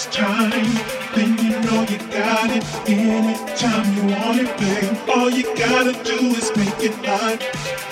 First time, then you know you got it. Anytime you want it, babe, all you gotta do is make it live.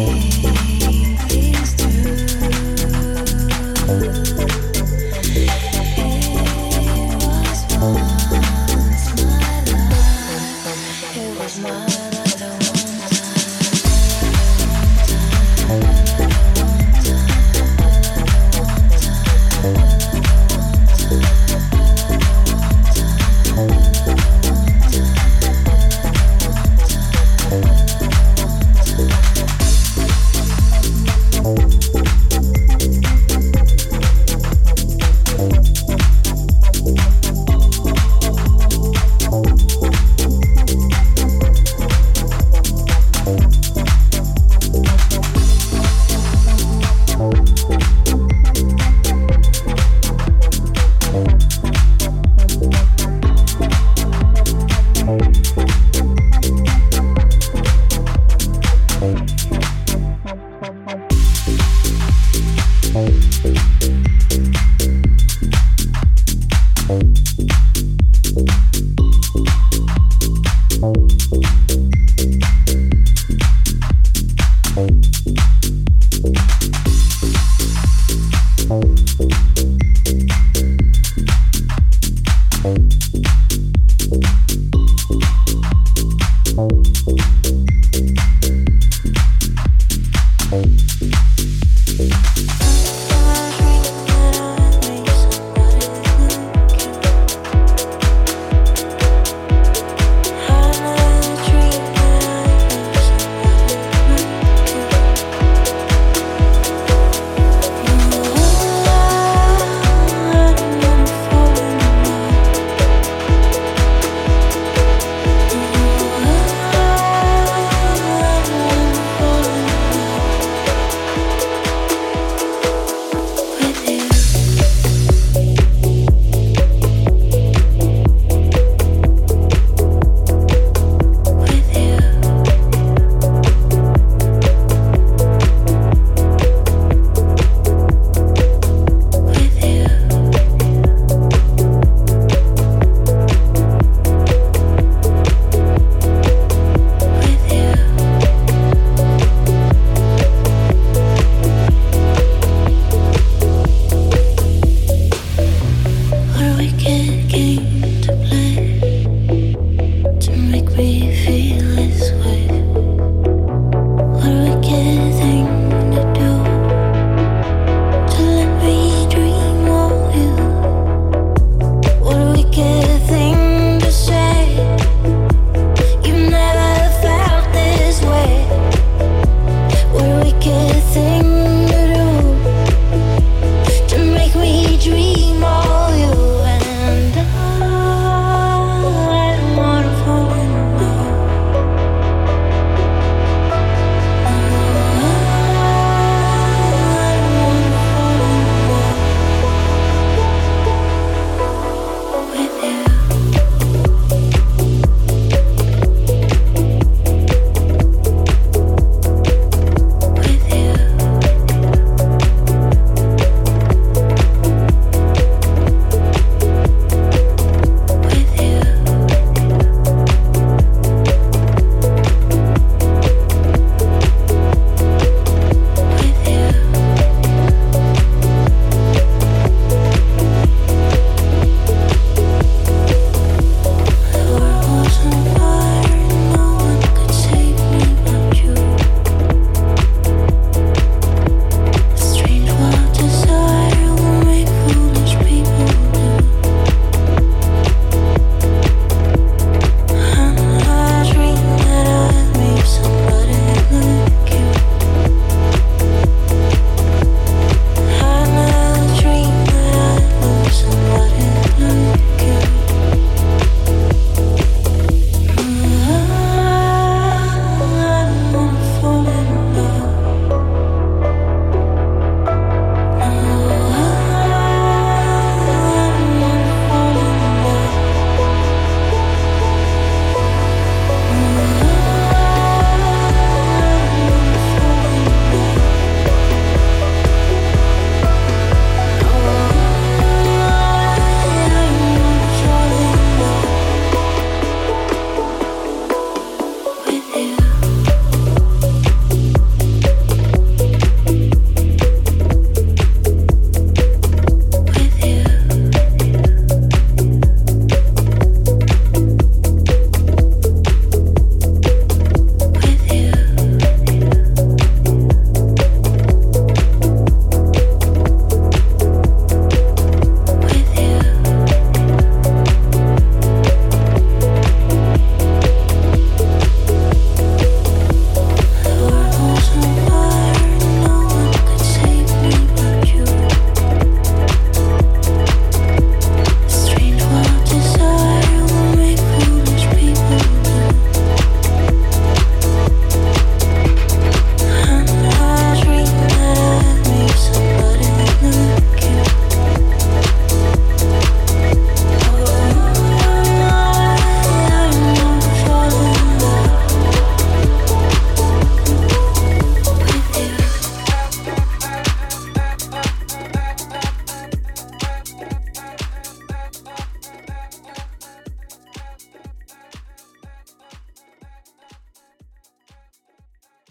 home.